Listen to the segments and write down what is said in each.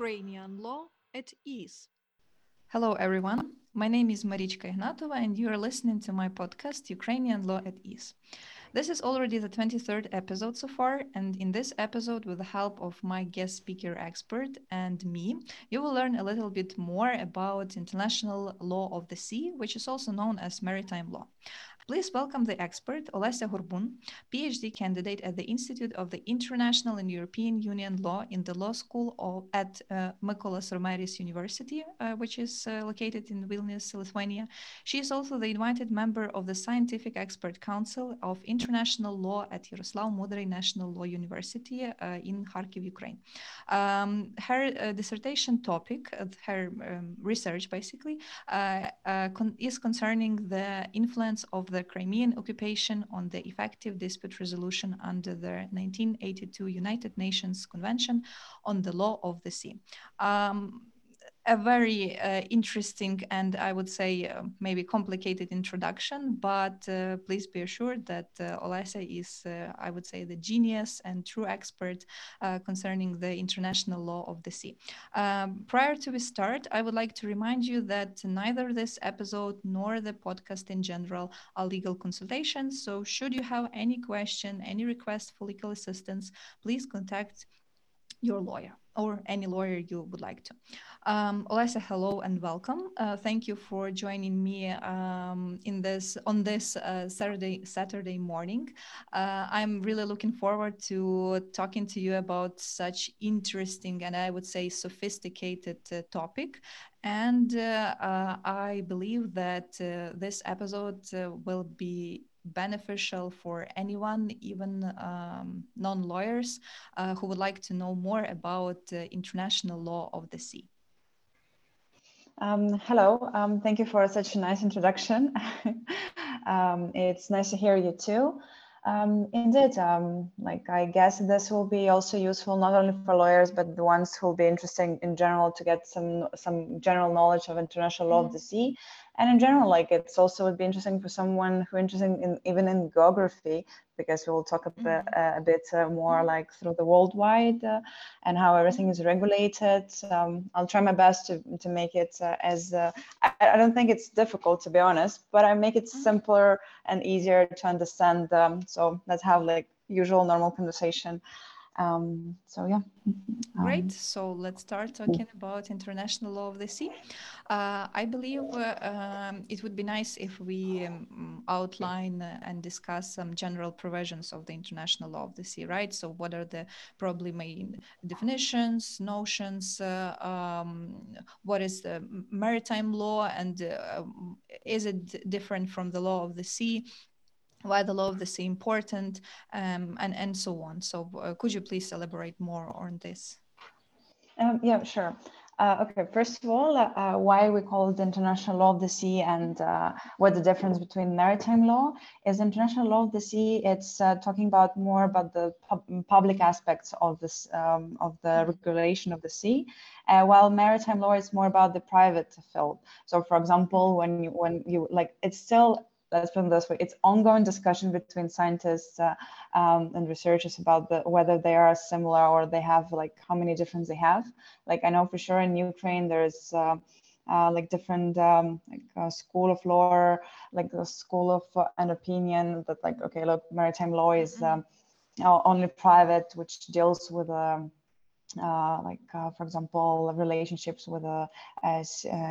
Ukrainian law at ease. Hello, everyone. My name is Marichka Ignatova, and you are listening to my podcast, Ukrainian Law at Ease. This is already the 23rd episode so far, and in this episode, with the help of my guest speaker expert and me, you will learn a little bit more about international law of the sea, which is also known as maritime law. Please welcome the expert, Olesia Gorbun, PhD candidate at the Institute of the International and European Union Law in the Law School of, at uh, Mykolas Romeris University, uh, which is uh, located in Vilnius, Lithuania. She is also the invited member of the Scientific Expert Council of International Law at Yaroslav Mudryi National Law University uh, in Kharkiv, Ukraine. Um, her uh, dissertation topic, uh, her um, research basically, con- is concerning the influence of the Crimean occupation on the effective dispute resolution under the 1982 United Nations Convention on the Law of the Sea. Um, a very uh, interesting and I would say uh, maybe complicated introduction, but uh, please be assured that uh, Olesia is, uh, I would say, the genius and true expert uh, concerning the international law of the sea. Um, prior to we start, I would like to remind you that neither this episode nor the podcast in general are legal consultations. So, should you have any question, any request for legal assistance, please contact your lawyer or any lawyer you would like to. Um, hello and welcome. Uh, thank you for joining me um, in this on this uh, Saturday Saturday morning. Uh, I'm really looking forward to talking to you about such interesting and I would say sophisticated uh, topic. And uh, uh, I believe that this episode will be beneficial for anyone, even um, non lawyers, uh, who would like to know more about uh, international law of the sea. Um, hello, um, thank you for such a nice introduction. Um, it's nice to hear you too. Um, indeed, um, like I guess this will be also useful not only for lawyers, but the ones who will be interested in general to get some some general knowledge of international law mm -hmm. of the sea and in general like it's also would be interesting for someone who interested in even in geography because we'll talk a bit, mm-hmm. uh, a bit uh, more mm-hmm. like through the worldwide uh, and how everything is regulated um, i'll try my best to, to make it uh, as uh, I, I, don't think it's difficult to be honest but i make it mm-hmm. simpler and easier to understand um, so let's have like usual normal conversation um, so yeah. Great. Um, so let's start talking about international law of the sea. Uh, I believe uh, um, it would be nice if we um, outline and discuss some general provisions of the international law of the sea, right? So what are the probably main definitions, notions? Uh, um, what is the maritime law, and uh, is it different from the law of the sea? Why the law of the sea important um, and and so on. So uh, could you please elaborate more on this? Um, yeah sure. Uh, okay first of all uh, why we call it international law of the sea and uh, what the difference between maritime law is international law of the sea it's uh, talking about more about the pub public aspects of this um, of the regulation of the sea. Uh, while maritime law is more about the private field. So for example when you when you like it's still let's put it this way it's ongoing discussion between scientists uh, um, and researchers about the, whether they are similar or they have like how many difference they have like i know for sure in ukraine there's uh, uh, like different um, like uh, school of law like a school of uh, an opinion that like okay look maritime law is mm-hmm. um, only private which deals with um, uh, like uh, for example relationships with uh,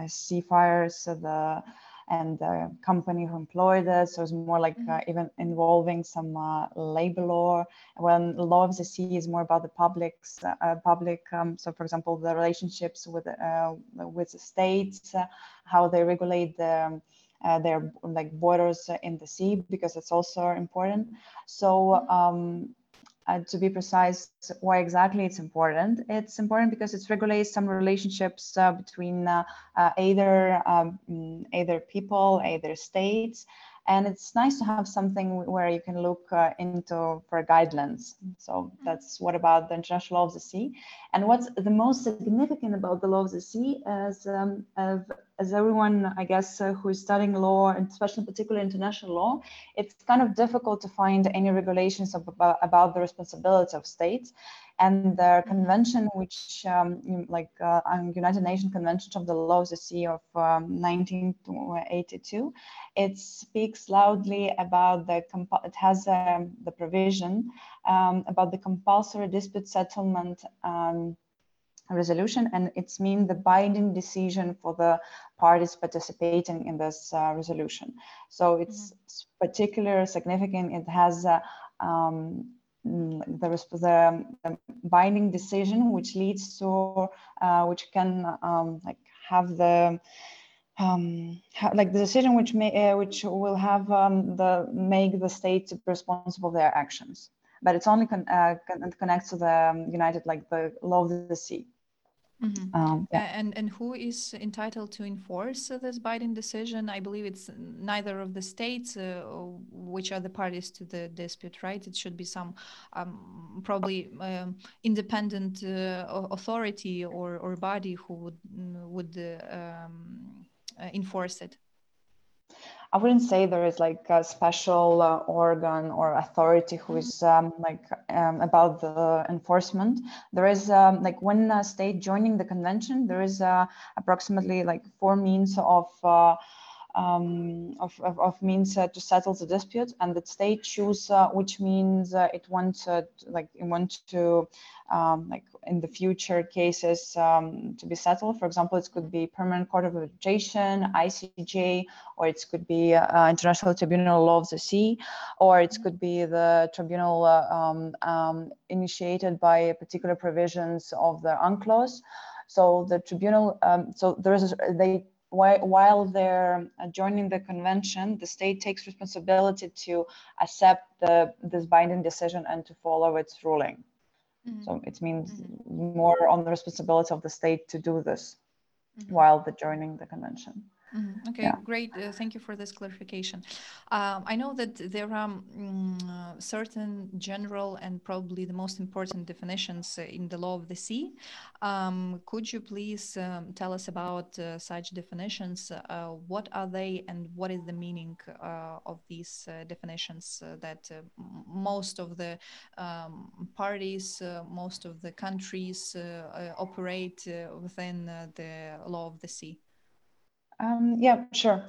seafarers so the and the company who employed us. So it's more like uh, even involving some uh, labor law. When law of the sea is more about the public's uh, public. Um, so, for example, the relationships with uh, with the states, uh, how they regulate the. Uh, their like borders in the sea because it's also important. So um, uh, to be precise, why exactly it's important. It's important because it regulates some relationships uh, between uh, uh either um, mm, either people, either states, and it's nice to have something where you can look uh, into for guidelines. So mm-hmm. that's what about the international law of the sea. And what's the most significant about the law of the sea is um, as everyone, I guess, uh, who is studying law, and especially particularly international law, it's kind of difficult to find any regulations about, about the responsibility of states. And the convention, which um, like uh, United Nations Convention of the Law of the Sea of um, 1982, it speaks loudly about the, it has um, the provision um, about the compulsory dispute settlement um, resolution and it's mean the binding decision for the parties participating in this uh, resolution. So it's mm-hmm. particularly significant. It has uh, um, the, the, the, binding decision which leads to uh, which can um, like have the um, ha like the decision which may uh, which will have um, the make the state responsible for their actions. But it's only con uh, con connects to the um, united like the law of the sea Mm-hmm. Um, yeah. And and who is entitled to enforce this binding decision? I believe it's neither of the states, uh, which are the parties to the dispute, right? It should be some um, probably um, independent uh, authority or, or body who would would uh, um, uh, enforce it. I wouldn't say there is like a special uh, organ or authority who is um, like um, about the enforcement. There is um, like when a state joining the convention, there is uh, approximately like four means of uh, um, of, of, of, means uh, to settle the dispute and the state choose uh, which means uh, it wants like it wants to um, like in the future cases um, to be settled. For example, it could be Permanent Court of Arbitration, ICJ, or it could be uh, International Tribunal Law of the Sea, or it could be the tribunal uh, um, um, initiated by particular provisions of the UNCLOS. So the tribunal, um, so there is, a, they while they're joining the convention, the state takes responsibility to accept the, this binding decision and to follow its ruling. Mm-hmm. So it means mm-hmm. more on the responsibility of the state to do this mm-hmm. while they're joining the convention. Mm-hmm. Okay, yeah. great. Uh, thank you for this clarification. Um, I know that there are um, certain general and probably the most important definitions uh, in the law of the sea. Um, could you please um, tell us about uh, such definitions? Uh, what are they and what is the meaning uh, of these uh, definitions that most of the um, parties, most of the countries operate within the law of the sea? Um, yeah, sure.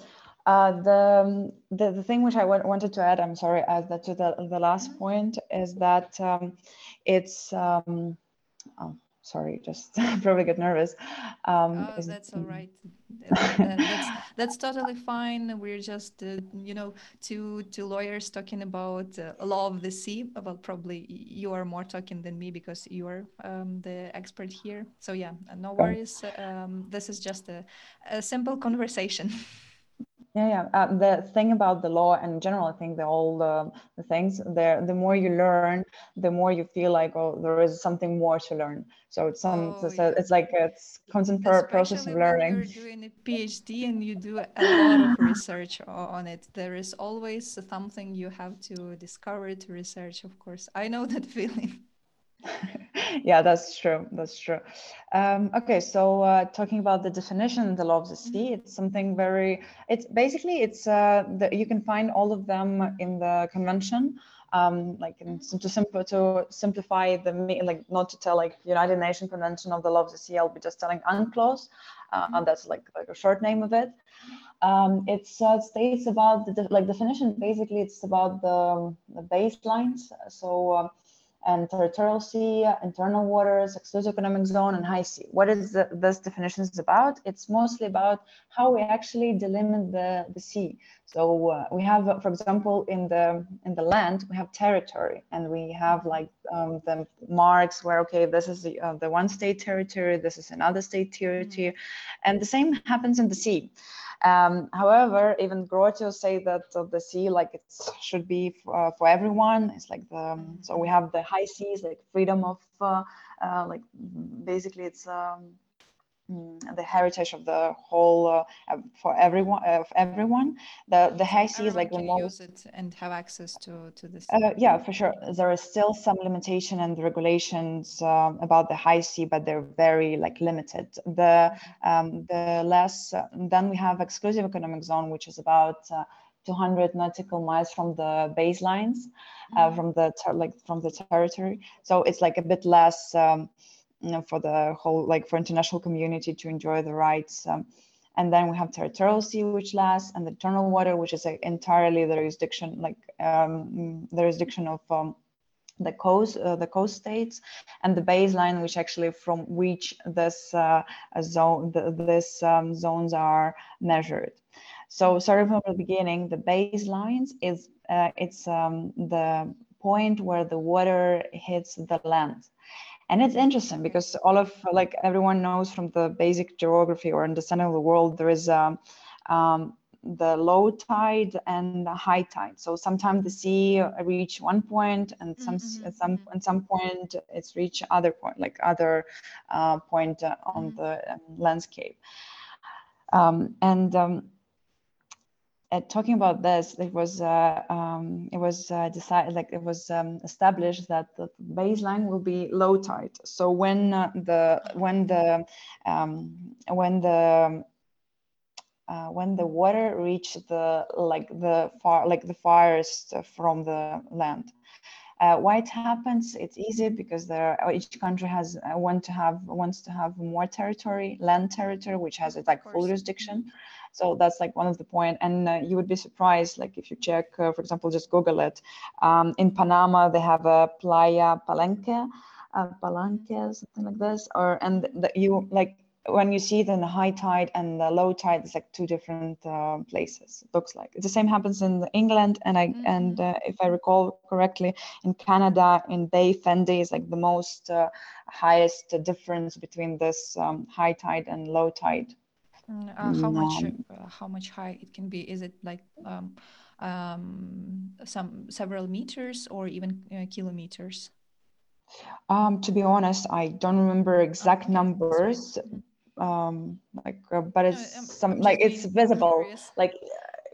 Uh, the, the, the thing which I wanted to add, I'm sorry, as that to the the last mm-hmm. point is that um, it's um, oh, sorry, just probably get nervous. Um, oh, that's all right. that's, that's totally fine. We're just, uh, you know, two two lawyers talking about uh, law of the sea. Well, probably you are more talking than me because you are um, the expert here. So yeah, no worries. Um, this is just a, a simple conversation. Yeah, yeah. Uh, the thing about the law and general, I think the all the, the things there, the more you learn, the more you feel like oh, there is something more to learn. So it's some, oh, so yeah. it's like it's constant process of learning. When you're doing a PhD and you do a lot of research on it, there is always something you have to discover to research. Of course, I know that feeling. yeah, that's true. That's true. Um, okay, so uh, talking about the definition, the law of the sea, mm-hmm. it's something very. It's basically it's uh, the, you can find all of them in the convention. Um, like in, to simple to simplify the like not to tell like United Nations Convention of the Law of the Sea. I'll be just telling UNCLOS, uh, and that's like like a short name of it. Um, it uh, states about the like definition. Basically, it's about the, the baselines. So um, and territorial sea, internal waters, exclusive economic zone, and high sea. What is the, this definition is about? It's mostly about how we actually delimit the, the sea. So uh, we have, for example, in the in the land, we have territory, and we have like um, the marks where okay, this is the, uh, the one state territory, this is another state territory, and the same happens in the sea. Um, however, even Grotius say that uh, the sea, like it should be uh, for everyone. It's like the um, so we have the high seas, like freedom of uh, uh like basically it's um, the heritage of the whole uh, for everyone of everyone. The the high sea is like the can most use it and have access to to this. uh, yeah, for sure. there is still some limitation and regulations um, about the high sea, but they're very like limited. The um, the less uh, then we have exclusive economic zone, which is about uh, 200 nautical miles from the baselines, uh, from the ter- like from the territory. So it's like a bit less um, know, for the whole like for international community to enjoy the rights. Um, and then we have territorial sea, which lasts, and the internal water, which is uh, entirely the jurisdiction, like um, the jurisdiction of um, the coast, uh, the coast states, and the baseline, which actually from which this uh, zone, the, this um, zones are measured. So, starting from the beginning, the baselines is uh, it's um, the point where the water hits the land and it's interesting because all of like everyone knows from the basic geography or understanding of the world there is um, um, the low tide and the high tide. So sometimes the sea reach one point and some Mm-hmm, at some at some point it's reach other point like other uh, point uh, on Mhm. the um, landscape. Um, and um, uh, talking about this, it was uh, um, it was uh, decided like it was um, established that the baseline will be low tide. So when uh, the when the um, when the uh, when the water reached the like the far like the farthest from the land. Uh, why it happens? It's easy because there each country has uh, want to have wants to have more territory, land territory, which has a like full jurisdiction. So that's like one of the point. And uh, you would be surprised, like if you check, uh, for example, just Google it. Um, in Panama, they have a Playa Palenque, uh, Palenque, something like this. Or and the, you like when you see it in the high tide and the low tide, it's like two different uh, places. It looks like the same happens in England, and I Mhm. and uh, if I recall correctly, in Canada, in Bay Fundy is like the most uh, highest difference between this um, high tide and low tide. Mm, uh, how much Um, uh, how much high it can be? Is it like um, um, some several meters or even uh, kilometers? Um, to be honest, I don't remember exact numbers, Mhm. um, like, uh, but it's I'm- some like it's visible. curious. Like,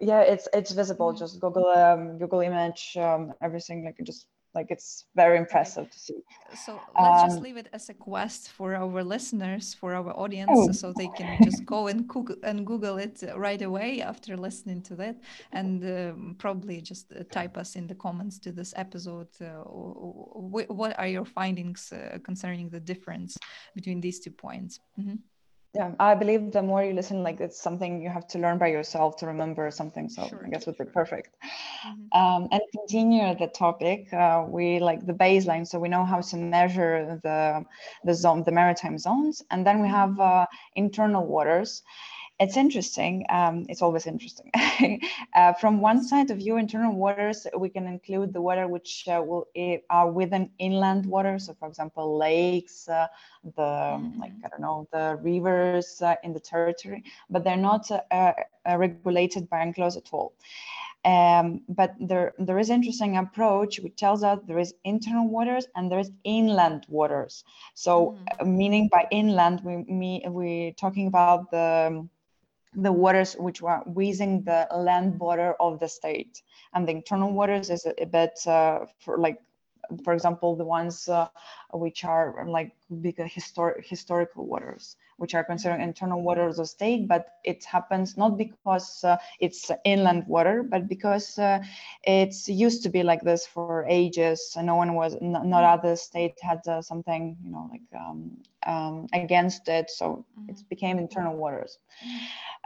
yeah, it's it's visible. Mhm. Just Google um, Google image, um, everything. Like, just like it's very impressive to see. So let's just Um, leave it as a quest for our listeners, for our audience, Oh. so they can just go and Google and Google it right away after listening to that, and um, probably just uh, type us in the comments to this episode. Uh, wh- wh- what are your findings uh, concerning the difference between these two points? Mhm. Yeah, I believe the more you listen, like it's something you have to learn by yourself to remember something. So Sure, I guess would be sure. perfect. Mhm. Um, and continue the topic, uh, we like the baseline, so we know how to measure the the zone, the maritime zones, and then we have uh, internal waters. It's interesting. Um, it's always interesting. uh, from one side of view, internal waters, we can include the water which uh, will eh, are within inland waters. So, for example, lakes, uh, the um, like I don't know, the rivers uh, in the territory, but they're not uh, uh, regulated by UNCLOS at all. Um, but there, there is interesting approach which tells us there is internal waters and there is inland waters. So, uh, meaning by inland, we me we talking about the the waters which were within the land border of the state, and the internal waters is a, bit uh, for like, for example, the ones uh, which are like big historic historical waters which are considered internal waters of state, but it happens not because uh, it's inland water, but because uh, it's used to be like this for ages. And no one was, not other state had uh, something, you know, like um, um, against it. So it became internal waters.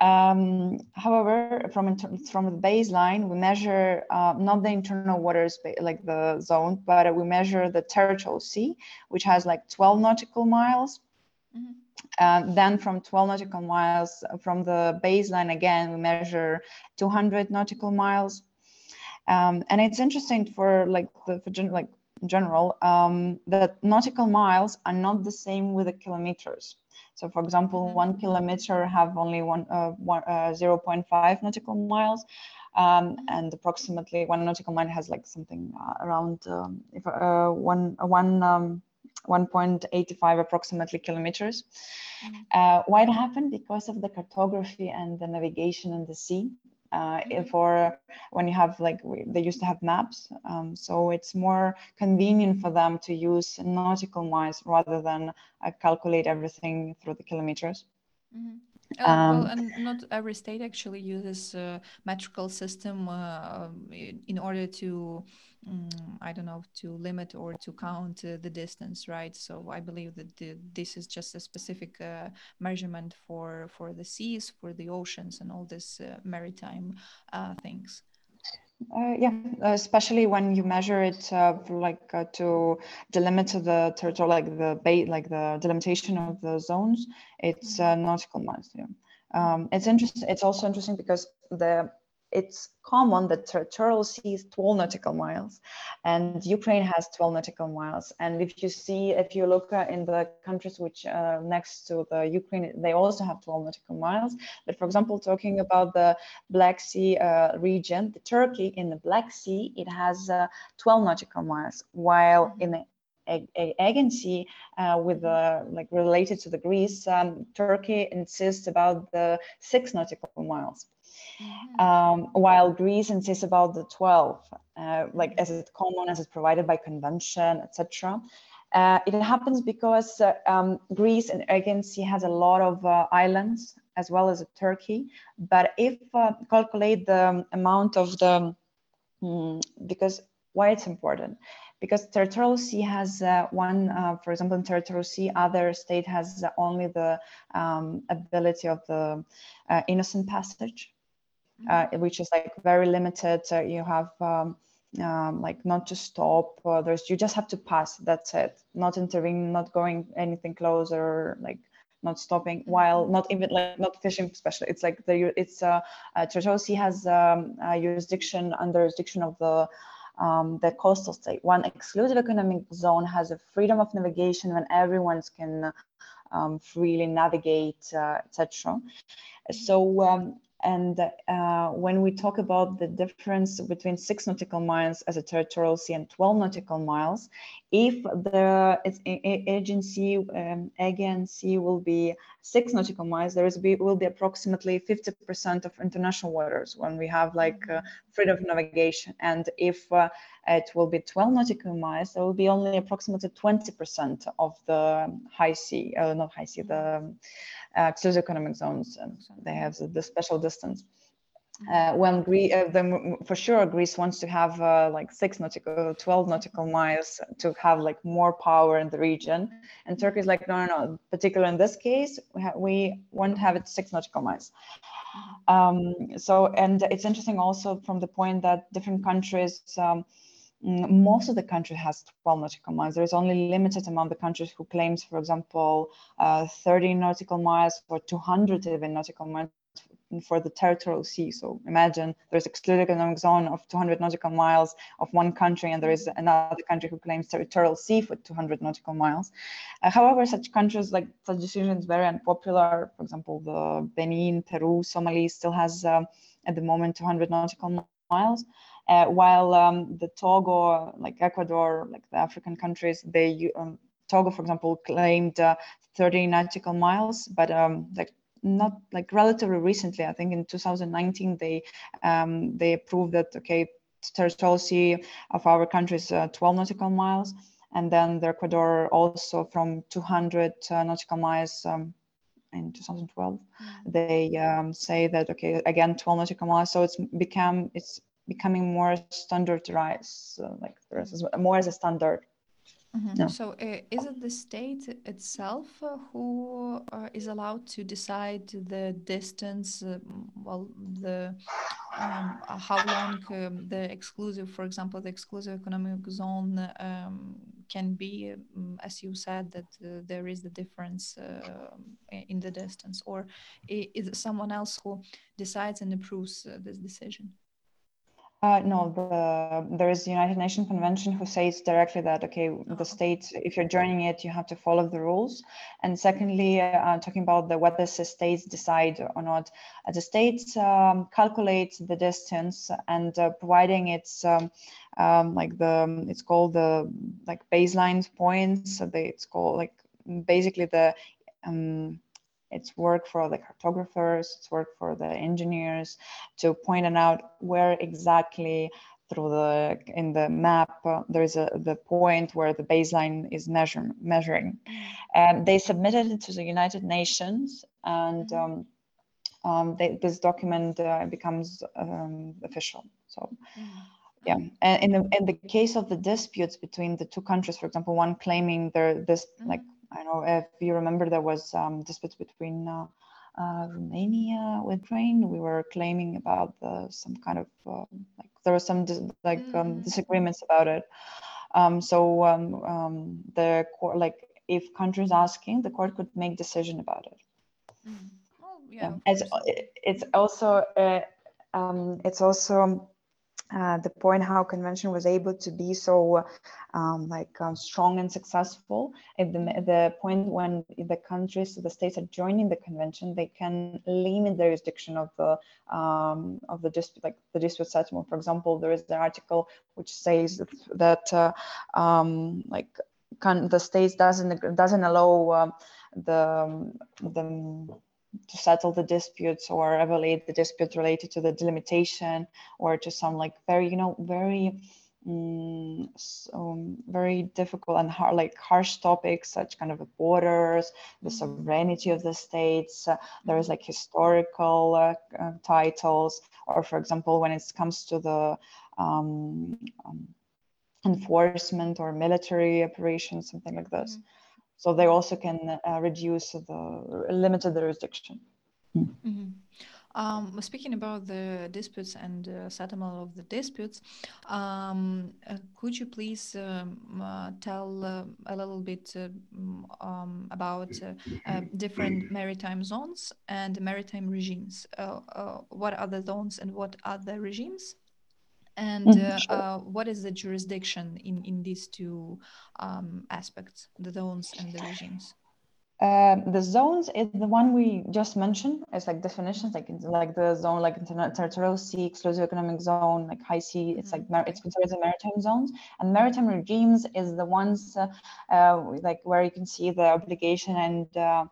Um, however, from inter- from the baseline, we measure uh, not the internal waters like the zone, but we measure the territorial sea, which has like 12 nautical miles. Mhm. Uh, then from 12 nautical miles from the baseline again, we measure 200 nautical miles. Um, and it's interesting for like the for gen- like in general um, that nautical miles are not the same with the kilometers. So, for example, Mhm. one kilometer have only one, uh, one uh, 0.5 nautical miles, um, and approximately one nautical mile has like something uh, around um, if uh, one one um, 1.85 approximately kilometers. Mhm. Uh, why it happened? Because of the cartography and the navigation in the sea. Uh, Mhm. for when you have like we, they used to have maps, um, so it's more convenient for them to use nautical miles rather than uh, calculate everything through the kilometers. Mhm. Uh, well, Um, and not every state actually uses a metrical system uh, um, in order to, mm, I don't know, to limit or to count uh, the distance, right? So I believe that the, this is just a specific uh, measurement for for the seas, for the oceans, and all these uh, maritime uh, things. Uh, yeah, especially when you measure it uh, like uh, to delimit the territory, like the bait, like the delimitation of the zones, it's uh, nautical miles. Yeah, um, it's interesting. It's also interesting because the it's common that territorial sea is 12 nautical miles and Ukraine has 12 nautical miles. And if you see, if you look uh, in the countries which uh, next to the Ukraine, they also have 12 nautical miles. But for example, talking about the Black Sea uh, region, the Turkey in the Black Sea, it has uh, 12 nautical miles, while Mhm. in the Aegean Sea, uh, with the like related to the Greece, um, Turkey insists about the six nautical miles. Um, while Greece insists about the 12, uh, like as it's common, as it's provided by convention, etc. Uh, it happens because uh, um, Greece and Sea has a lot of uh, islands as well as Turkey. But if uh, calculate the amount of the, mm, because why it's important? Because territorial sea has uh, one, for example, in territorial sea, other state has only the um, ability of the innocent passage uh, which is like very limited. Uh, you have um, um, like not to stop. Uh, there's you just have to pass. That's it. Not intervening, not going anything closer, like not stopping. While not even like not fishing, especially. It's like the it's uh, uh has um, jurisdiction under jurisdiction of the. Um, the coastal state. One exclusive economic zone has a freedom of navigation when everyone can um, freely navigate, uh, etc. So um, and uh, when we talk about the difference between six nautical miles as a territorial sea and 12 nautical miles, if the Aegean Sea um, will be six nautical miles, there is be, will be approximately 50% of international waters when we have like uh, freedom of navigation. And if uh, it will be 12 nautical miles, there will be only approximately 20% of the high sea, uh, not high sea, the uh, exclusive economic zones. And they have the, the special distance. Uh, when Greece, uh, the, for sure, Greece wants to have uh, like six nautical, 12 nautical miles to have like more power in the region. And Turkey is like, no, no, no. Particularly in this case, we, ha- we want to have it six nautical miles. Um, so, and it's interesting also from the point that different countries, um, most of the country has 12 nautical miles. There is only limited among the countries who claims, for example, uh, 30 nautical miles or 200 even nautical miles for the territorial sea. So imagine there's excluded economic zone of 200 nautical miles of one country, and there is another country who claims territorial sea for 200 nautical miles. Uh, however, such countries like such decisions very unpopular. For example, the Benin, Peru, Somalia still has um, at the moment 200 nautical miles. Uh, while um, the Togo, like Ecuador, like the African countries, they um, Togo, for example, claimed uh, 30 nautical miles, but um, like not like relatively recently, I think in 2019, they um, they approved that okay, territorial sea of our country is uh, 12 nautical miles, and then the Ecuador also from 200 uh, nautical miles. Um, in 2012 mm. they um, say that okay again 12 nautical miles so it's become it's becoming more standardized uh, like more as a standard Mm-hmm. So, uh, is it the state itself uh, who uh, is allowed to decide the distance, uh, well, the um, how long um, the exclusive, for example, the exclusive economic zone um, can be, um, as you said, that uh, there is the difference uh, in the distance, or is it someone else who decides and approves this decision? Uh, no, the, there is the United Nations Convention who says directly that, okay, the state, if you're joining it, you have to follow the rules. And secondly, uh, talking about the whether the states decide or not, uh, the states um, calculate the distance and uh, providing its um, um, like the it's called the like baseline points. So they, it's called like basically the um, it's work for the cartographers, it's work for the engineers to point out where exactly through the in the map uh, there is a the point where the baseline is measure, measuring. And they submitted it to the united nations and um, um, they, this document uh, becomes um, official so. Yeah and in the in the case of the disputes between the two countries for example one claiming there this like i know if you remember there was um, disputes between uh, uh, Romania with Ukraine. We were claiming about the, some kind of uh, like there was some dis- like um, Mm. disagreements about it. Um, so um, um, the court, like if countries asking, the court could make decision about it. Oh, yeah. Yeah, of it's it- it's also uh, um, it's also uh, the point how convention was able to be so um, like um, strong and successful. At the, the point when the countries the states are joining the convention they can limit the jurisdiction of the um, of the dispute like the dispute settlement. For example there is the article which says that, uh, um, like can, the states doesn't doesn't allow um, the the to settle the disputes or evaluate the disputes related to the delimitation or to some like very you know very mm, so very difficult and hard, like harsh topics such kind of the borders the sovereignty of the states uh, there is like historical uh, uh, titles or for example when it comes to the um, um, enforcement or military operations something like this so they also can uh, reduce the limited jurisdiction. Mhm. Um, speaking about the disputes and uh, settlement of the disputes, um, uh, could you please um, uh, tell uh, a little bit uh, mm, um, about uh, different maritime zones and maritime regimes? What are the zones and what are the regimes? And Mhm, uh, sure. uh, what is the jurisdiction in, in these two um, aspects, the zones and the regimes? Um, the zones is the one we just mentioned. It's like definitions, like like the zone, like interna- territorial sea, exclusive economic zone, like high sea. It's like mar- it's considered the maritime zones. And maritime regimes is the ones uh, uh, like where you can see the obligation and uh,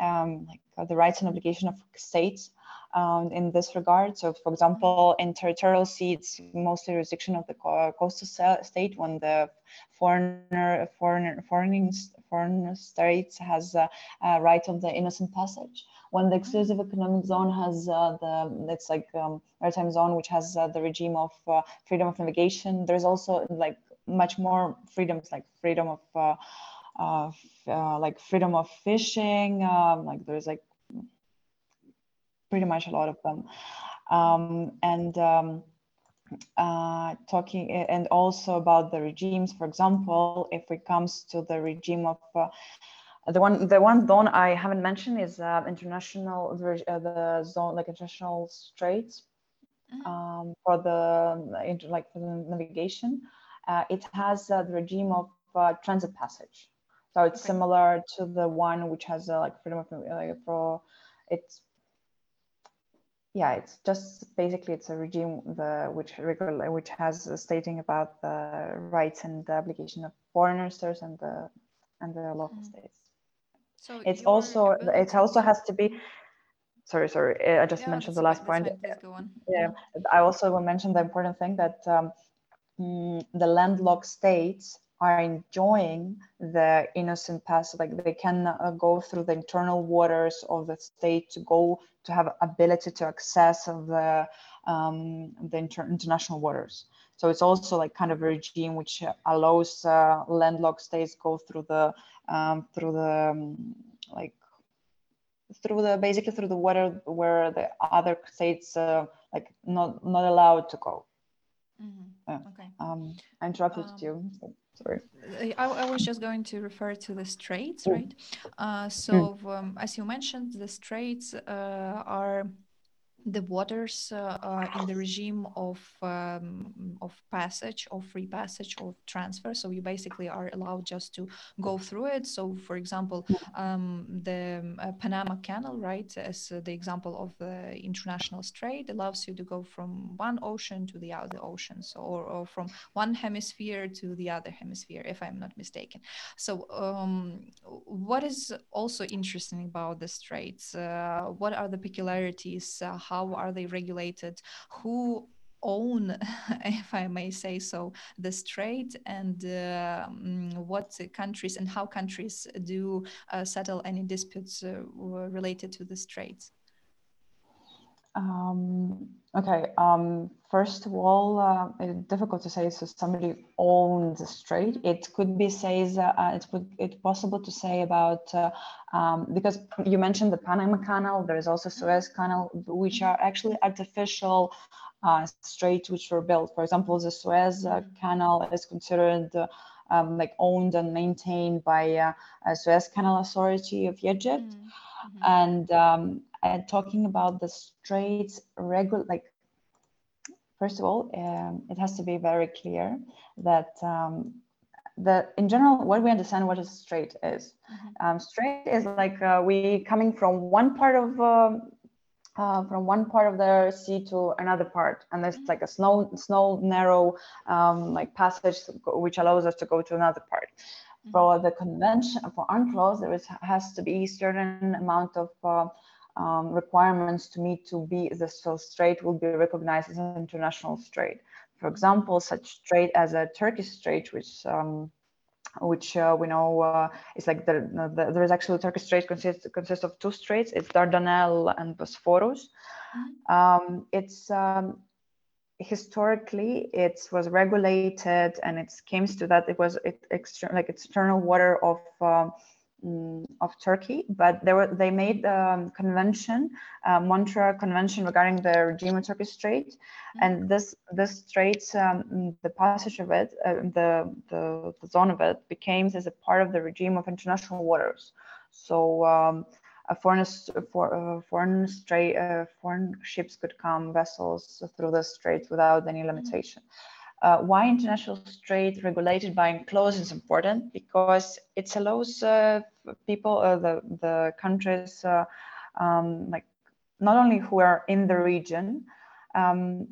um, like uh, the rights and obligation of states um, in this regard. So, for example, in territorial sea, it's mostly jurisdiction of the coastal state when the foreigner, foreigner, foreign, foreign states has a, a right of the innocent passage. When the exclusive economic zone has uh, the, it's like um, maritime zone, which has uh, the regime of uh, freedom of navigation. There's also like much more freedoms, like freedom of, uh, uh, like freedom of fishing. Um, like there's like pretty much a lot of them. Um, and um, uh, talking and also about the regimes, for example, if it comes to the regime of uh, the one, the one zone I haven't mentioned is uh, international, uh, the zone like international straits um, for the like for the navigation. Uh, it has uh, the regime of uh, transit passage, so it's Okay. similar to the one which has uh, like freedom of like for it's yeah it's just basically it's a regime the which regular which has a stating about the rights and the obligation of foreigners and the and the local Mhm. states So it's also it also has to be sorry sorry uh, i just Yeah, mentioned the last point that's fine, Please go on. yeah i also will mention the important thing that um, mm, the landlocked states are enjoying the innocent pass like they can uh, go through the internal waters of the state to go to have ability to access the um, the inter- international waters so it's also like kind of a regime which allows uh, landlocked states go through the um, through the um, like through the basically through the water where the other states uh, like not not allowed to go Mhm. Yeah. Okay. um i interrupted Um, you so sorry I, I was just going to refer to the straits, Mm. right? Uh, so, um, as you mentioned, the straits uh, are the waters uh, in the regime of um, of passage of free passage or transfer. So you basically are allowed just to go through it. So for example um, the uh, panama canal right as uh, the example of the international strait allows you to go from one ocean to the other ocean. So or, or from one hemisphere to the other hemisphere if i'm not mistaken. So um, what is also interesting about the straits uh, what are the peculiarities uh, how are they regulated, who own, if I may say so, the strait, and uh, mm, what countries and how countries do uh, settle any disputes uh, related to the straits. Um, okay. Um, first of all, uh, it's difficult to say so somebody owns the strait. It could be says uh, it could it's possible to say about uh, um, because you mentioned the Panama Canal. There is also Suez Canal, which are actually artificial uh, straits which were built. For example, the Suez uh, Canal is considered. Uh, um, like owned and maintained by uh, Suez Canal Authority of Egypt, mm -hmm. and um, and talking about the straits regular like first of all um, it has to be very clear that um, the in general what we understand what a strait is mm-hmm. um, strait is like uh, we coming from one part of um, uh, from one part of the sea to another part and there's mm-hmm. like a snow snow narrow um, like passage which allows us to go to another part mm-hmm. for the convention for UNCLOS there is has to be a certain amount of uh, um, requirements to meet to be the so strait will be recognized as an international strait. For example, such strait as a Turkish strait, which um, which uh, we know uh, is like the, the, there is actually Turkish strait consists consists of two straits. It's Dardanelles and Bosphorus. Mm-hmm. Um, it's um, historically it was regulated and it came to that it was it extra, like external water of um, um, of Turkey, but they were they made the um, convention, uh, Montreux Convention regarding the regime of Turkish Strait, mm-hmm. and this this strait, um, the passage of it, uh, the, the, the zone of it became as a part of the regime of international waters. So um, a foreign for, uh, foreign strait uh, foreign ships could come vessels through the straits without any mm-hmm. limitation. Mm-hmm. Uh, why international strait regulated by UNCLOS is important because it allows uh, people, uh, the, the countries, uh, um, like not only who are in the region, um,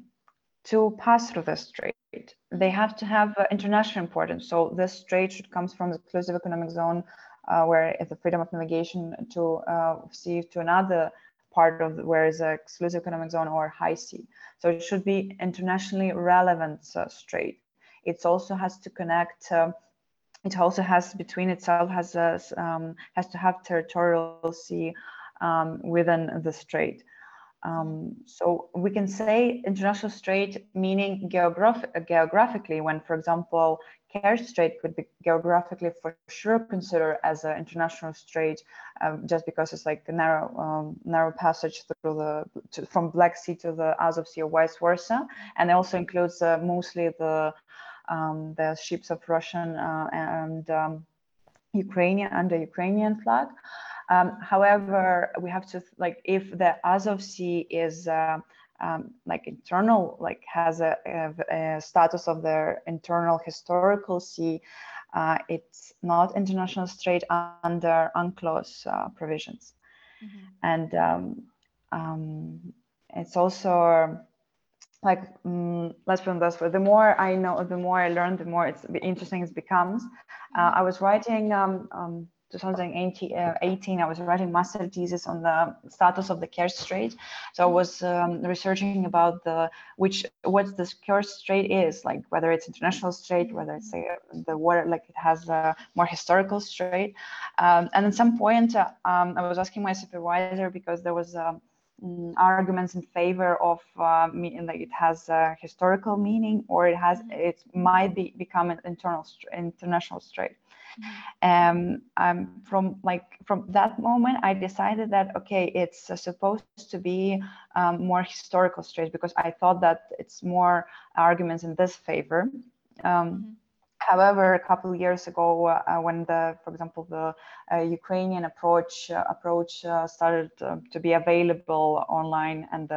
to pass through the strait. They have to have uh, international importance. So this strait should come from the exclusive economic zone uh, where the freedom of navigation to sea to another part of where is an exclusive economic zone or high sea. So it should be internationally relevant uh, strait. It also has to connect. Uh, it also has between itself has a, um, has to have territorial sea um, within the strait. Um, so we can say international strait meaning geograph- geographically when, for example, Kerch Strait could be geographically for sure considered as an international strait, um, just because it's like a narrow um, narrow passage through the to, from Black Sea to the Azov Sea or vice versa, and it also includes uh, mostly the um, the ships of Russian uh, and um, Ukrainian under Ukrainian flag. Um, however, we have to like if the Azov Sea is uh, um, like internal, like has a, a, a, status of their internal historical sea, uh, it's not international strait under UNCLOS uh, provisions. Mm-hmm. And um, um, it's also like, um, let's put it this way, the more I know, the more I learn, the more it's interesting it becomes. Uh, mm-hmm. I was writing um, um, 2018, I was writing master thesis on the status of the Kerch Strait. So I was um, researching about the which what the Kerch Strait is, like whether it's international strait, whether it's a, the water, like it has a more historical strait. Um, and at some point, uh, um, I was asking my supervisor because there was um, arguments in favor of uh, me, like it has a historical meaning or it has it might be become an internal international strait. Um, from like from that moment, I decided that okay, it's uh, supposed to be um, more historical strait because I thought that it's more arguments in this favor. Um, mm-hmm. However, a couple of years ago, uh, when the, for example, the uh, Ukrainian approach uh, approach uh, started to be available online, and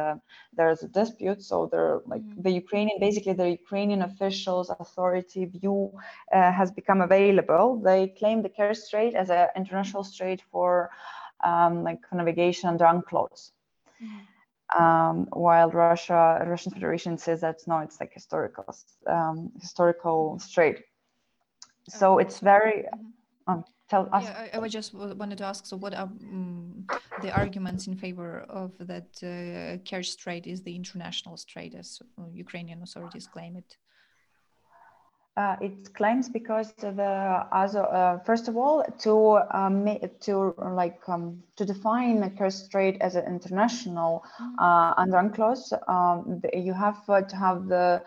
there's a dispute, so they're like mm-hmm. the Ukrainian, basically the Ukrainian officials authority view uh, has become available. They claim the Kerch Strait as an international strait for um, like navigation under UNCLOS. Mm-hmm. Um, while Russia, Russian Federation says that no, it's like historical, um, historical strait so it's very mm-hmm. um, tell us yeah, I, I just wanted to ask so what are um, the arguments in favor of that uh, Kerch Strait is the international strait as uh, Ukrainian authorities claim it uh, it claims because the as uh, first of all to um, to like um, to define Kerch Strait as an international mm-hmm. uh, under UNCLOS, um, you have uh, to have the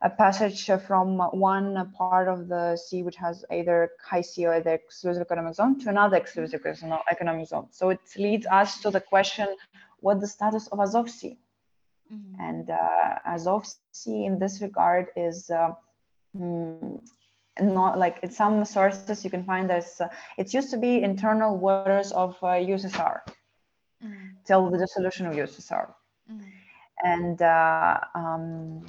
a passage from one part of the sea which has either high sea or the exclusive economic zone to another exclusive economic zone. So it leads us to the question, what the status of Azov Sea? Mm-hmm. And uh, Azov Sea in this regard is uh, mm, not like in some sources you can find this, uh, it used to be internal waters of USSR mm-hmm. till the dissolution of USSR. Mm-hmm. And uh, um,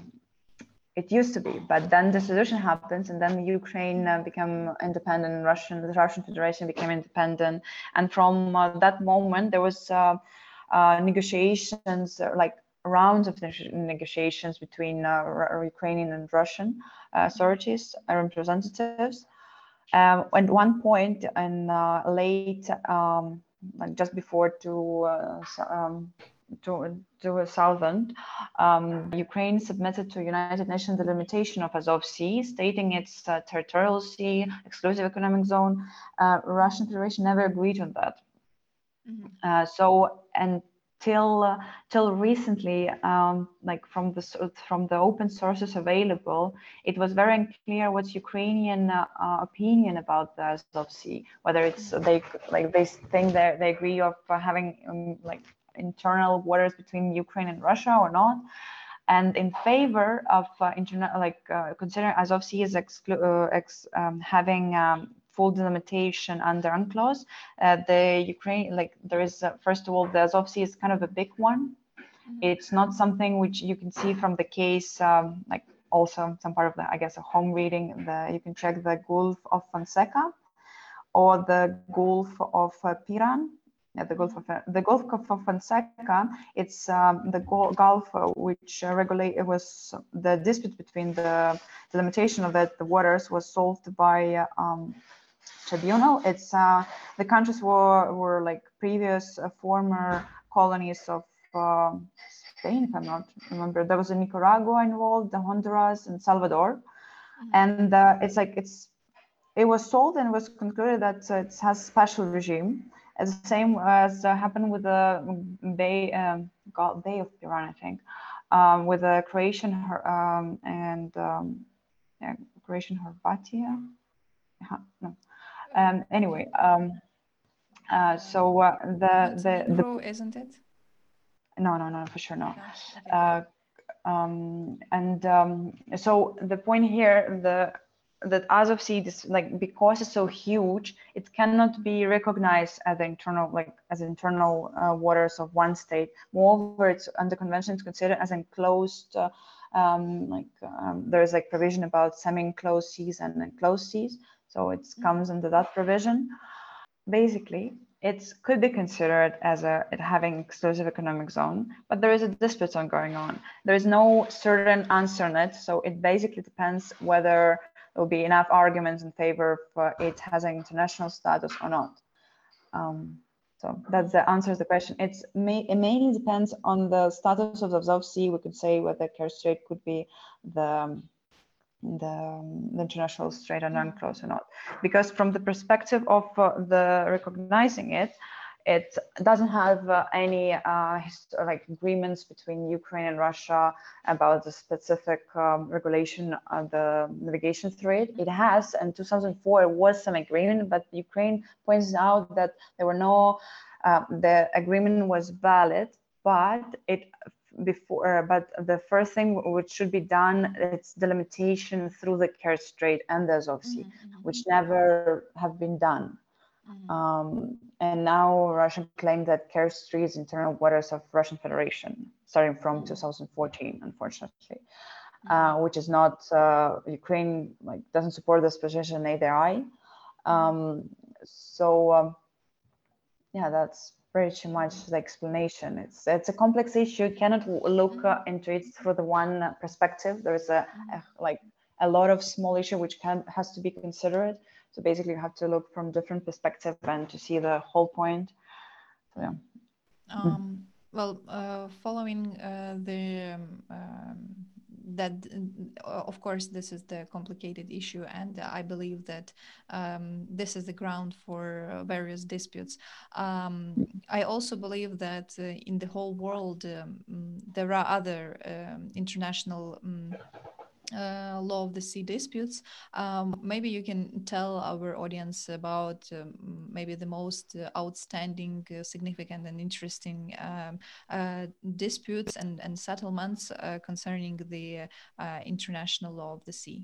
it used to be, but then the solution happens, and then Ukraine uh, became independent. Russian, the Russian Federation became independent, and from uh, that moment, there was uh, uh negotiations, uh, like rounds of negotiations between Ukrainian and Russian authorities and representatives. Um, at one point, in late, um, like just before to um, to, to a southern, um, Ukraine submitted to United Nations the limitation of Azov Sea, stating its uh, territorial sea, exclusive economic zone. Uh, Russian Federation never agreed on that. Mm-hmm. Uh, so until uh, till recently, um, like from the from the open sources available, it was very unclear what's Ukrainian uh, opinion about the Azov Sea. Whether it's mm-hmm. they like they think that they agree of uh, having um, like internal waters between Ukraine and Russia or not. And in favor of uh, internet, like uh, considering Azov Sea as exclu- uh, ex, um, having um, full delimitation under UNCLOS, uh, the Ukraine, like there is, uh, first of all, the Azov Sea is kind of a big one. Mm-hmm. It's not something which you can see from the case, um, like also some part of the, I guess, a home reading. The you can check the Gulf of Fonseca or the Gulf of uh, Piran the Gulf of the Gulf of Fonseca. It's um, the Gulf uh, which uh, regulate it was the dispute between the, the limitation of the, the waters was solved by um, tribunal. It's uh, the countries were were like previous uh, former colonies of um, Spain, if I'm not remember. There was a Nicaragua involved, the Honduras and Salvador, mm-hmm. and uh, it's like it's it was solved and was concluded that it has special regime the same as uh, happened with the Bay, um, Bay of Piran, I think, um, with the Croatian um, and um, yeah, Croatian Horvatia. No. Um, anyway, um, uh, so uh, the the, the isn't it? No, no, no, for sure no. Uh, um, and um, so the point here, the that Azov Sea is like because it's so huge, it cannot be recognized as internal like as internal uh, waters of one state. Moreover, it's under convention it's considered as enclosed. Uh, um, like um, there's like provision about semi-enclosed seas and enclosed seas, so it mm-hmm. comes under that provision. Basically, it could be considered as a having exclusive economic zone, but there is a dispute on going on. There is no certain answer on it, so it basically depends whether there will be enough arguments in favor for it having international status or not. Um, so that's the answer to the question. It's may, it mainly depends on the status of the Azov Sea. We could say whether Kerch Strait could be the the, the international strait and UNCLOS or not. Because from the perspective of uh, the recognizing it, it doesn't have uh, any uh, like agreements between Ukraine and Russia about the specific um, regulation of the navigation through it. It has, in 2004, was some agreement, but Ukraine points out that there were no, uh, the agreement was valid, but it before, but the first thing which should be done, it's delimitation through the Kerch Strait and the Azov Sea, Mhm, which never have been done. Mhm. Um, and now Russia claimed that Kerch Strait is internal waters of Russian Federation, starting from Mhm. 2014, unfortunately, uh, which is not uh, Ukraine like doesn't support this position either. I, um, so um, yeah, that's pretty much the explanation. It's it's a complex issue. You cannot look uh, into it through the one perspective. There's a, a like a lot of small issue which can has to be considered. So basically, you have to look from different perspective and to see the whole point. So yeah. Um, well, uh, following uh, the um, um, that, uh, of course, this is the complicated issue, and I believe that um, this is the ground for uh, various disputes. Um, I also believe that uh, in the whole world um, there are other um, international. Uh, law of the sea disputes. Um, maybe you can tell our audience about um, maybe the most uh, outstanding, uh, significant, and interesting um, uh, disputes and, and settlements uh, concerning the uh, international law of the sea.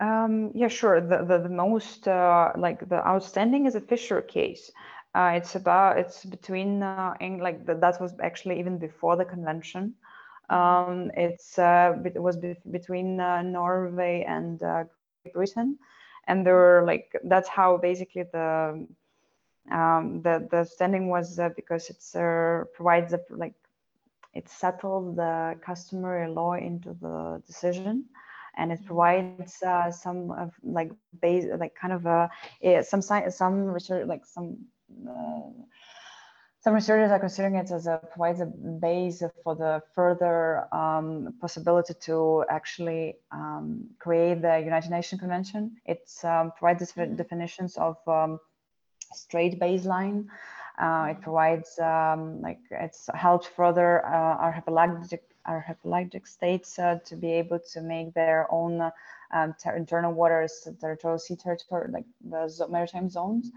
Um, yeah, sure. The the, the most like the outstanding is a Fisher case. It's about it's between uh, Eng- like the, that was actually even before the convention. Um, it's uh, it was be- between uh, Norway and uh, Great Britain, and there were like that's how basically the um, the the standing was uh, because it's uh, provides a, like it settled the customary law into the decision. And it provides uh, some of like base like kind of a yeah, some science some research like some uh, some researchers are considering it as a provides a base for the further um, possibility to actually um, create the United Nations Convention. It um, provides definitions of um, straight baseline. Uh, it provides um, like it's helped further uh, archipelagic archipelagic states uh, to be able to make their own um, ter- internal waters, territorial sea territory, like the maritime zones.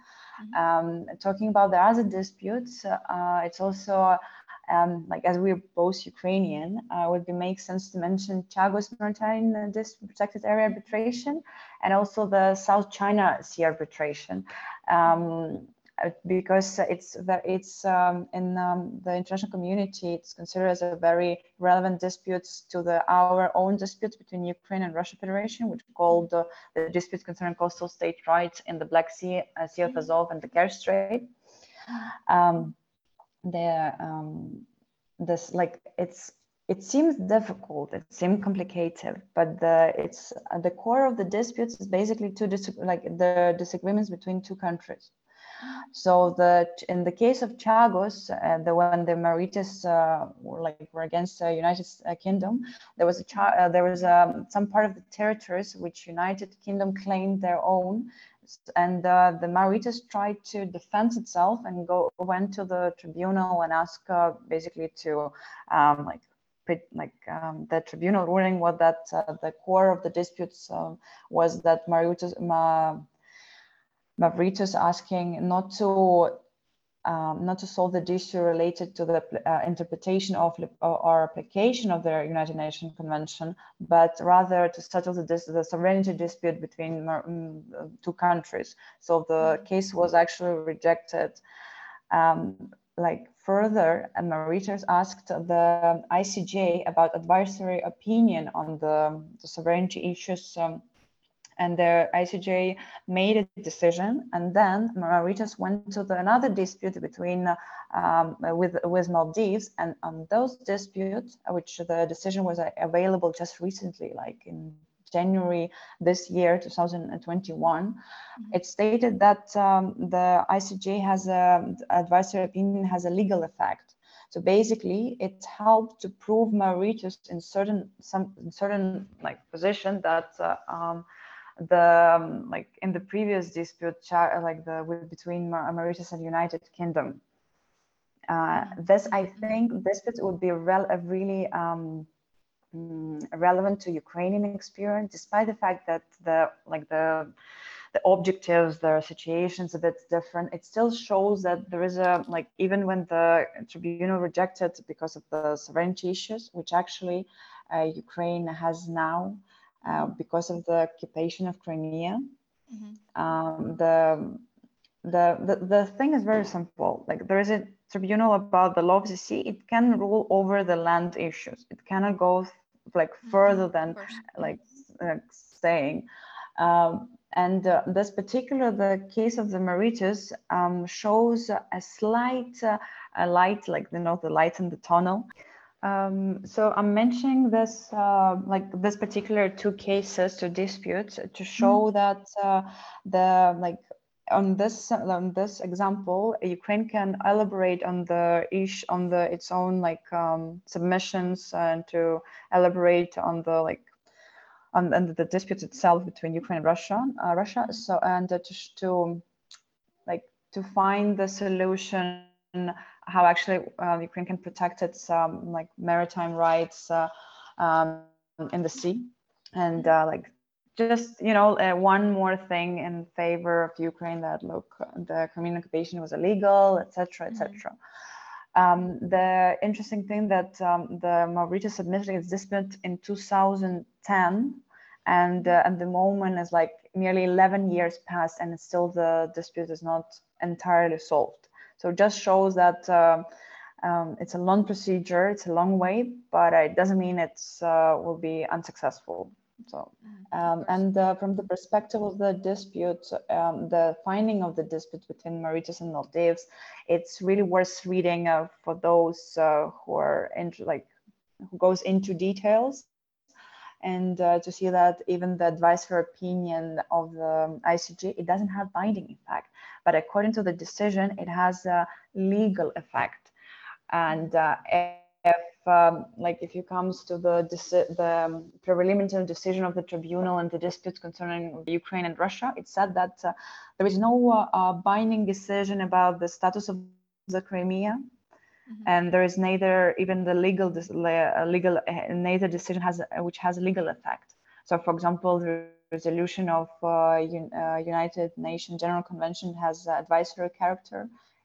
Um, talking about the other disputes, uh, it's also um, like as we're both Ukrainian, uh, would be make sense to mention Chagos Maritime uh, Dis- Protected Area Arbitration and also the South China Sea Arbitration. Um, because it's it's um, in um, the international community, it's considered as a very relevant disputes to the our own disputes between Ukraine and Russia Federation, which called uh, the disputes concerning coastal state rights in the Black Sea, uh, Sea of Azov, and the Kerch Strait. Um, the um, this like it's it seems difficult it seems complicated but the it's at the core of the disputes is basically two dis- like the disagreements between two countries so that in the case of Chagos, uh, the when the Mauritius uh, were like were against the United uh, Kingdom, there was a cha- uh, there was um, some part of the territories which United Kingdom claimed their own, and uh, the Mauritius tried to defend itself and go went to the tribunal and asked uh, basically to um, like like um, the tribunal ruling was that uh, the core of the disputes um, was that Mauritius. Ma, Mauritius asking not to um, not to solve the issue related to the uh, interpretation of or application of the United Nations Convention, but rather to settle the, the sovereignty dispute between um, two countries. So the case was actually rejected. Um, like further, and Mauritius asked the ICJ about advisory opinion on the, the sovereignty issues um, and the ICJ made a decision, and then Mauritius went to the, another dispute between um, with with Maldives, and on those disputes, which the decision was available just recently, like in January this year, 2021, mm-hmm. it stated that um, the ICJ has a advisory opinion has a legal effect. So basically, it helped to prove Mauritius in certain some in certain like position that. Uh, um, the um, like in the previous dispute like the with between Mauritius and United Kingdom. Uh, this I think this bit would be rel- really um, relevant to Ukrainian experience, despite the fact that the like the the objectives, the situations a bit different, it still shows that there is a like even when the tribunal rejected because of the sovereignty issues, which actually uh, Ukraine has now uh, because of the occupation of Crimea. Mm-hmm. Um, the, the the the thing is very simple. Like there is a tribunal about the law of the sea. It can rule over the land issues. It cannot go like mm-hmm. further than like uh, saying. Um, and uh, this particular, the case of the Mauritius um, shows a slight uh, a light, like you know, the light in the tunnel. Um, so I'm mentioning this, uh, like this particular two cases, two disputes, to show mm-hmm. that uh, the like on this on this example, Ukraine can elaborate on the ish on the its own like um, submissions and to elaborate on the like on, on the dispute itself between Ukraine and Russia. Uh, Russia. So and uh, to, to like to find the solution how actually uh, Ukraine can protect its um, like maritime rights uh, um, in the sea, and uh, like just you know uh, one more thing in favor of Ukraine that look the Crimean occupation was illegal, etc., etc. Mm-hmm. Um, the interesting thing that um, the Mauritius submitted its dispute in 2010, and uh, at the moment is like nearly 11 years passed, and still the dispute is not entirely solved. So it just shows that uh, um, it's a long procedure, it's a long way, but it doesn't mean it uh, will be unsuccessful. So, mm-hmm. um, and uh, from the perspective of the dispute, um, the finding of the dispute between Mauritius and Maldives, it's really worth reading uh, for those uh, who are into like who goes into details and uh, to see that even the advisory opinion of the ICJ, it doesn't have binding effect, but according to the decision, it has a legal effect. And uh, if, um, like, if it comes to the the um, preliminary decision of the tribunal and the disputes concerning Ukraine and Russia, it said that uh, there is no uh, binding decision about the status of the Crimea Mm-hmm. and there is neither even the legal uh, legal uh, neither decision has uh, which has legal effect. So for example the resolution of uh, uh, united nations general convention has advisory character.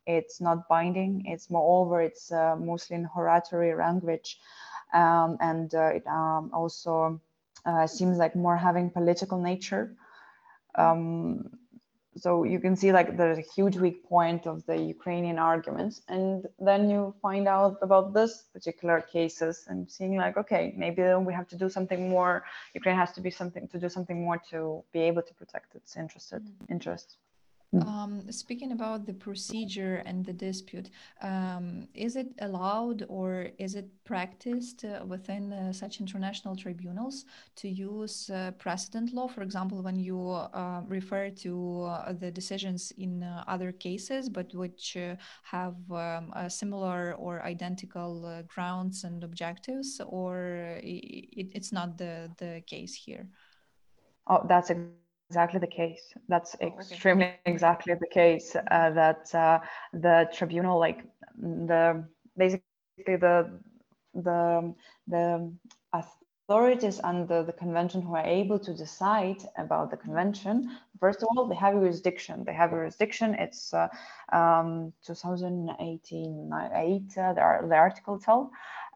It's not binding. It's moreover it's uh, mostly in hortatory language. Um, and it um, also seems like more having political nature. Um, so you can see like there's a huge weak point of the Ukrainian arguments, and then you find out about this particular cases and seeing like, okay, maybe we have to do something more. Ukraine has to be something to do something more to be able to protect its interested mm-hmm. interests. Mm. Um, speaking about the procedure and the dispute, um, is it allowed or is it practiced uh, within uh, such international tribunals to use uh, precedent law? For example, when you uh, refer to uh, the decisions in uh, other cases, but which have um, similar or identical grounds and objectives, or it, it's not the, the case here? Oh, that's a exactly the case. That's oh, extremely okay. exactly the case uh, that uh, the tribunal, like the basically the the the authorities under the convention who are able to decide about the convention. First of all, they have jurisdiction. They have jurisdiction. It's uh, um, 2018 8, uh, the, the article itself,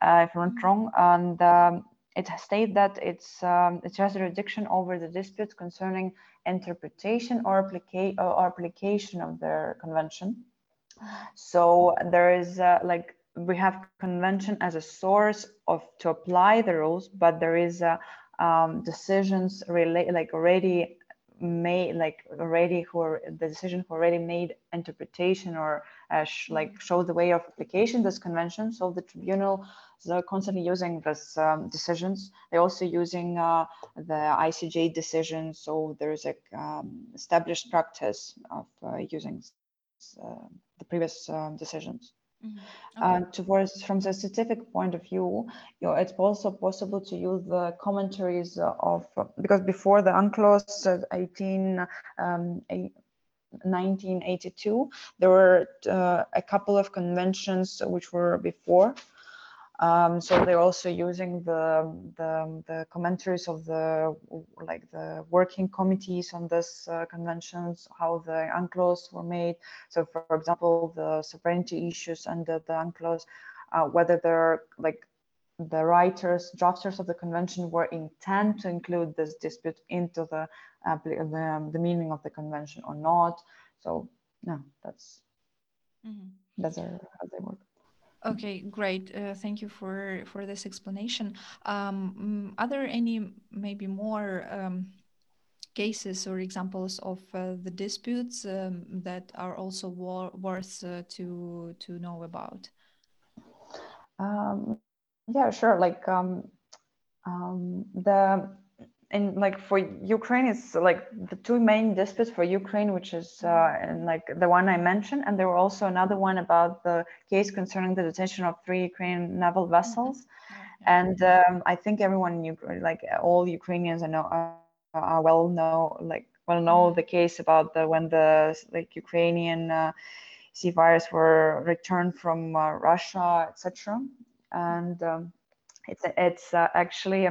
uh, if I'm not mm-hmm. wrong, and um, it states that it's um, it has jurisdiction over the disputes concerning interpretation or, applica- or application of the convention. So there is uh, like we have convention as a source of to apply the rules, but there is uh, um, decisions relate like already made like already who are the decision who already made interpretation or uh, sh- like show the way of application this convention so the tribunal constantly using these um, decisions. They're also using uh, the ICJ decisions. So there's a um, established practice of uh, using uh, the previous um, decisions. Mm-hmm. Okay. towards from the scientific point of view, you know, it's also possible to use the commentaries of because before the UNCLOS 18 um, 1982, there were uh, a couple of conventions which were before Um, so they're also using the, the, the commentaries of the like the working committees on this uh, conventions, how the UNCLOS were made. So, for example, the sovereignty issues under the UNCLOS, uh, whether they're like the writers, drafters of the convention were intent to include this dispute into the uh, the, the meaning of the convention or not. So, no, that's mm -hmm. that's how they work. Okay, great. Uh, thank you for for this explanation. Um, mm, are there any maybe more um, cases or examples of uh, the disputes um, that are also war- worth uh, to to know about? Um, yeah, sure. Like um, um, the and like for Ukraine, it's like the two main disputes for Ukraine, which is uh, and like the one I mentioned, and there were also another one about the case concerning the detention of three Ukrainian naval vessels. Mm-hmm. And um, I think everyone in Ukraine, like all Ukrainians, I know are, are well know, like well know mm-hmm. the case about the when the like Ukrainian uh, seafarers were returned from uh, Russia, etc. And um, it's it's uh, actually.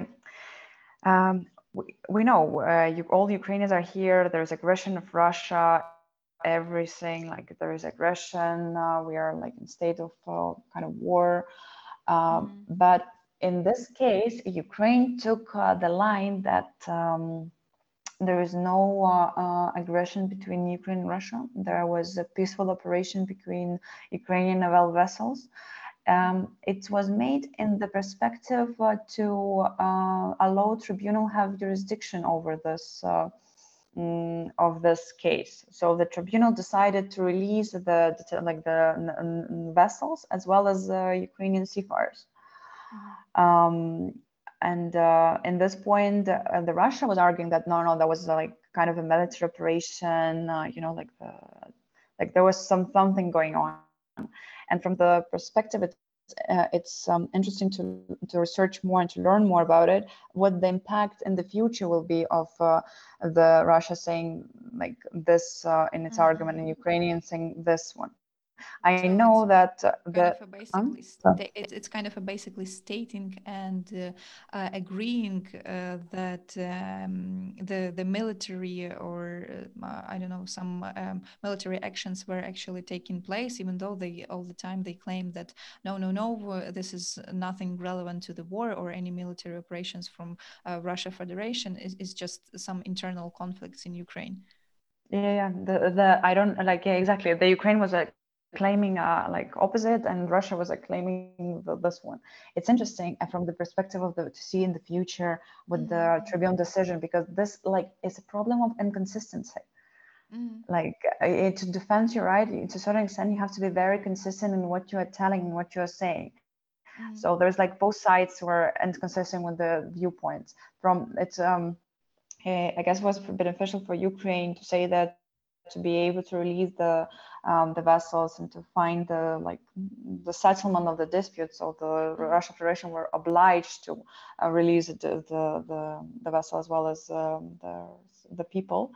Um, we, we know uh, you, all Ukrainians are here. There's aggression of Russia, everything like there is aggression. Uh, we are like in state of uh, kind of war. Um, mm. But in this case, Ukraine took uh, the line that um, there is no uh, uh, aggression between Ukraine and Russia. There was a peaceful operation between Ukrainian naval vessels. Um, it was made in the perspective uh, to uh, allow tribunal have jurisdiction over this uh, mm, of this case. So the tribunal decided to release the, like the vessels as well as the Ukrainian seafarers. Um, and uh, in this point, uh, the Russia was arguing that no, no, that was like kind of a military operation. Uh, you know, like the like there was some something going on. And from the perspective, it's, uh, it's um, interesting to, to research more and to learn more about it, what the impact in the future will be of uh, the Russia saying like this uh, in its mm -hmm. argument and Ukrainian saying this one. I know that uh, the um, it's kind of a basically stating and uh, uh, agreeing uh, that um, the the military or uh, I don't know some um, military actions were actually taking place, even though they all the time they claim that no no no this is nothing relevant to the war or any military operations from Russia Federation is is just some internal conflicts in Ukraine. Yeah, yeah. The the I don't like yeah exactly. The Ukraine was a claiming uh, like opposite and Russia was like claiming the, this one. It's interesting uh, from the perspective of the to see in the future with mm-hmm. the tribune decision because this like is a problem of inconsistency. Mm-hmm. Like uh, it, to defend your right to a certain extent you have to be very consistent in what you are telling and what you are saying. Mm-hmm. So there's like both sides were inconsistent with the viewpoints. From it's um, eh, I guess it was beneficial for Ukraine to say that to be able to release the um, the vessels and to find the like the settlement of the dispute. So the. Russian Federation were obliged to uh, release the, the, the the vessel as well as um, the the people.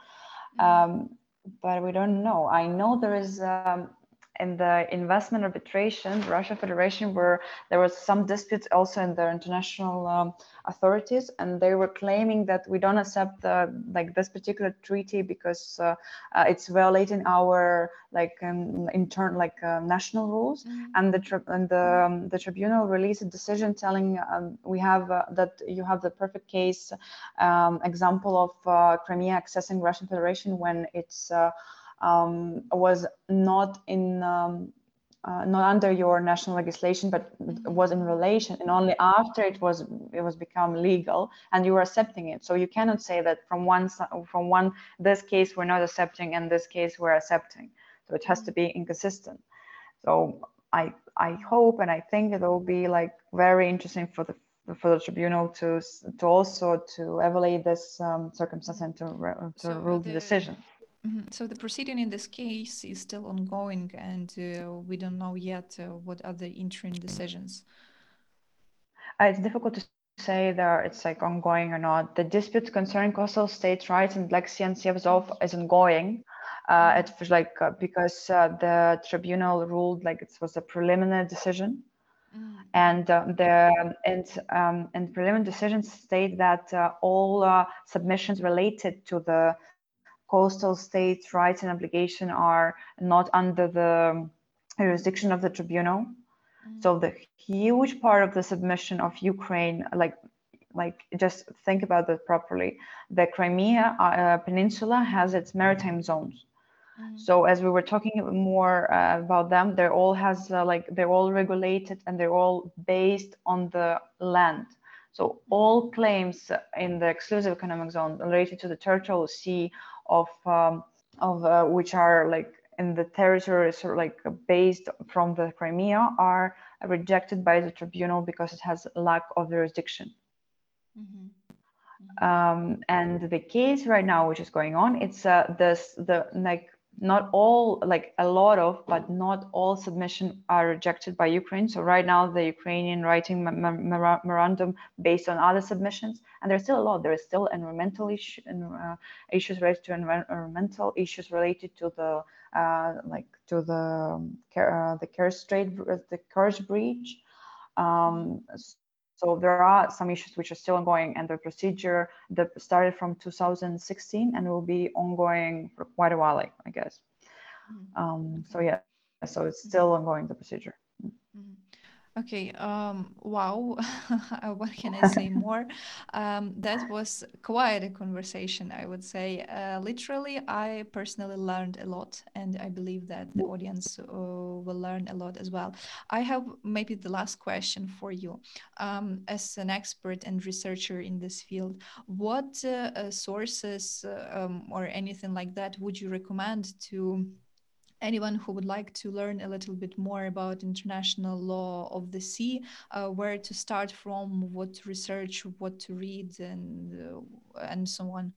Mm-hmm. Um, but we don't know. I know there is um, in the investment arbitration, Russia Federation, where there was some disputes also in the international um, authorities, and they were claiming that we don't accept the, like this particular treaty because uh, uh, it's violating our like um, intern like uh, national rules. Mm-hmm. And the and the um, the tribunal released a decision telling um, we have uh, that you have the perfect case um, example of uh, Crimea accessing Russian Federation when it's uh, um, was not in um, uh, not under your national legislation, but mm-hmm. was in relation, and only after it was it was become legal, and you were accepting it. So you cannot say that from one from one this case we're not accepting, and this case we're accepting. So it has to be inconsistent. So I I hope and I think it will be like very interesting for the for the tribunal to to also to evaluate this um, circumstance and to, to so rule the, the decision. Mm-hmm. So the proceeding in this case is still ongoing, and uh, we don't know yet uh, what are the interim decisions. Uh, it's difficult to say that it's like ongoing or not. The dispute concerning coastal state rights in Black Sea and Sea of Azov is ongoing. Uh, mm-hmm. it's like uh, because uh, the tribunal ruled like it was a preliminary decision. Mm-hmm. And uh, the and um, and preliminary decisions state that uh, all uh, submissions related to the coastal states' rights and obligation are not under the jurisdiction of the tribunal. Mm-hmm. So the huge part of the submission of Ukraine, like like just think about that properly. The Crimea uh, Peninsula has its maritime zones. Mm-hmm. So as we were talking more uh, about them, they're all has uh, like they're all regulated and they're all based on the land. So all claims in the exclusive economic zone related to the territorial sea of um, of uh, which are like in the territories like based from the Crimea are rejected by the tribunal because it has lack of jurisdiction. Mm-hmm. Mm-hmm. Um, and the case right now, which is going on, it's uh, this the like not all like a lot of but not all submission are rejected by ukraine. So right now the ukrainian writing memorandum based on other submissions and there's still a lot. There is still environmental issue, uh, issues related to environmental issues related to the uh, like to the um, uh, the Kerch Strait the Kerch bridge um, so there are some issues which are still ongoing, and the procedure that started from 2016 and will be ongoing for quite a while, I guess. Mm-hmm. Um, so yeah, so it's still ongoing the procedure. Mm-hmm. Okay, um, wow. what can I say more? Um, that was quite a conversation, I would say. Uh, literally, I personally learned a lot, and I believe that the audience uh, will learn a lot as well. I have maybe the last question for you. Um, as an expert and researcher in this field, what uh, uh sources uh, um, or anything like that would you recommend to? Anyone who would like to learn a little bit more about international law of the sea, uh, where to start from, what to research, what to read, and uh, and so on?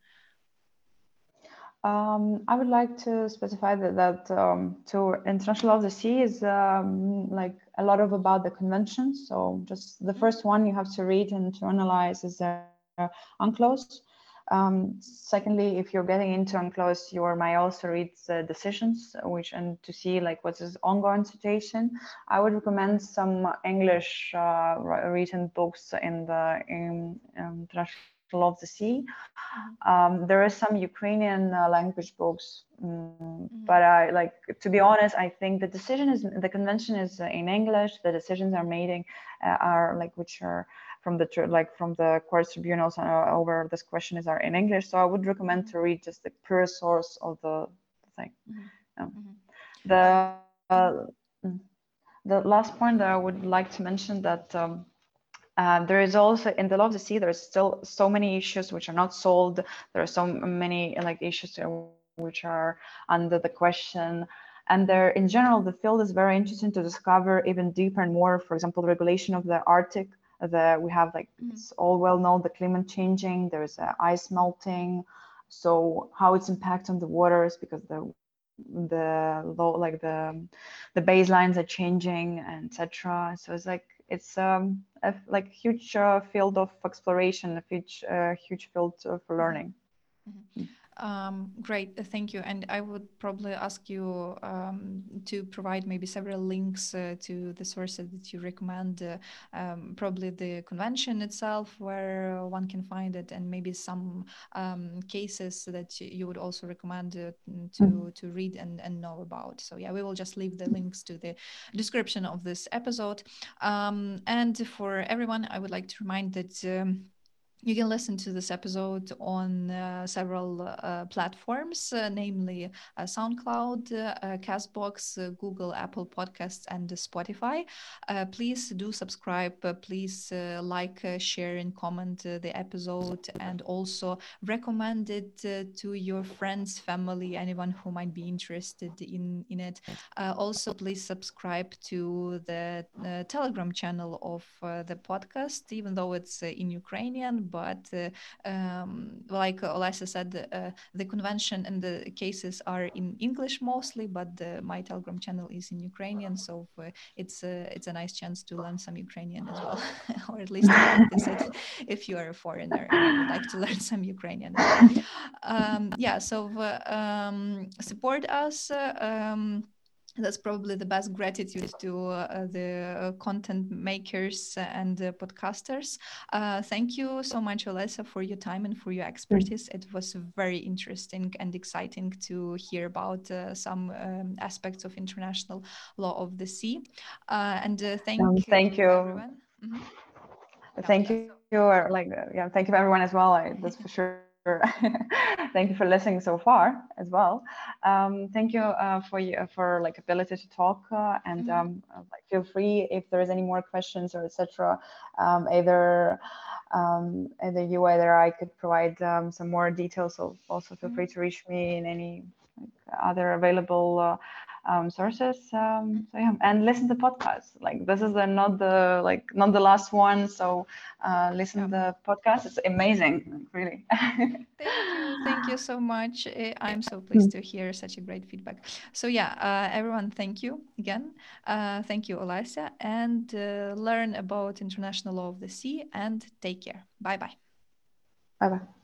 Um, I would like to specify that, that um, to international law of the sea is um, like a lot of about the conventions. So just the mm-hmm. first one you have to read and to analyze is the UNCLOS. Um, secondly, if you're getting into UNCLOS, you may also read the decisions, which and to see like what is ongoing situation. I would recommend some English uh, written books in the in, um, International of the Sea. Um, there are some Ukrainian uh, language books, um, mm-hmm. but I like to be honest. I think the decision is the convention is in English. The decisions are made in, uh, are like which are from the like from the court tribunals uh, over this question is are in English. So I would recommend to read just the pure source of the, thing. Mm-hmm. Yeah. Mm-hmm. The uh, the last point that I would like to mention that. Um, uh, there is also in the law of the sea there's still so many issues which are not solved there are so many like issues which are under the question and there in general the field is very interesting to discover even deeper and more for example the regulation of the arctic the we have like mm-hmm. it's all well known the climate changing there's uh, ice melting so how its impact on the waters because the the low like the the baselines are changing and etc so it's like it's um a, like huge uh, field of exploration a huge uh, huge field for mm-hmm. learning mm-hmm. Um, great, uh, thank you. And I would probably ask you um, to provide maybe several links uh, to the sources that you recommend, uh, um, probably the convention itself, where one can find it, and maybe some um, cases that you would also recommend uh, to mm-hmm. to read and, and know about. So yeah, we will just leave the links to the description of this episode. Um, and for everyone, I would like to remind that. You can listen to this episode on uh, several uh, platforms, uh, namely uh, SoundCloud, uh, Castbox, uh, Google, Apple Podcasts, and Spotify. please do subscribe. please like, share, and comment the episode, and also recommend it to your friends, family, anyone who might be interested in in it. also, please subscribe to the Telegram channel of the podcast, even though it's in Ukrainian but uh, um, like Olesia said, uh, the convention and the cases are in English mostly, but the, my Telegram channel is in Ukrainian, so uh, it's it's a nice chance to learn some Ukrainian as well, or at least it if you are a foreigner and would like to learn some Ukrainian. Um, yeah, so um, support us. Um, that's probably the best gratitude to uh, the uh, content makers and uh, podcasters. Uh, thank you so much, Olesia, for your time and for your expertise. It was very interesting and exciting to hear about uh, some um, aspects of international law of the sea. Uh, and thank, um, thank you, everyone. Mm -hmm. Thank you, like yeah, thank you everyone as well. I, that's for sure thank you for listening so far as well. Um, thank you uh, for you for like ability to talk uh, and mm -hmm. um, like feel free if there is any more questions or etc. Um, either um, either you either I could provide um, some more details. So also feel mm -hmm. free to reach me in any like, other available uh, um, sources. Um, so yeah, and listen to podcasts. Like this is the, not the like not the last one. So uh, listen yeah. to the podcast. It's amazing, really. thank you, thank you so much. Eh, I'm so pleased to hear such a great feedback. So yeah, uh, everyone, thank you again. Uh, thank you, Olesia, and uh, learn about international law of the sea. And take care. Bye bye. Bye bye.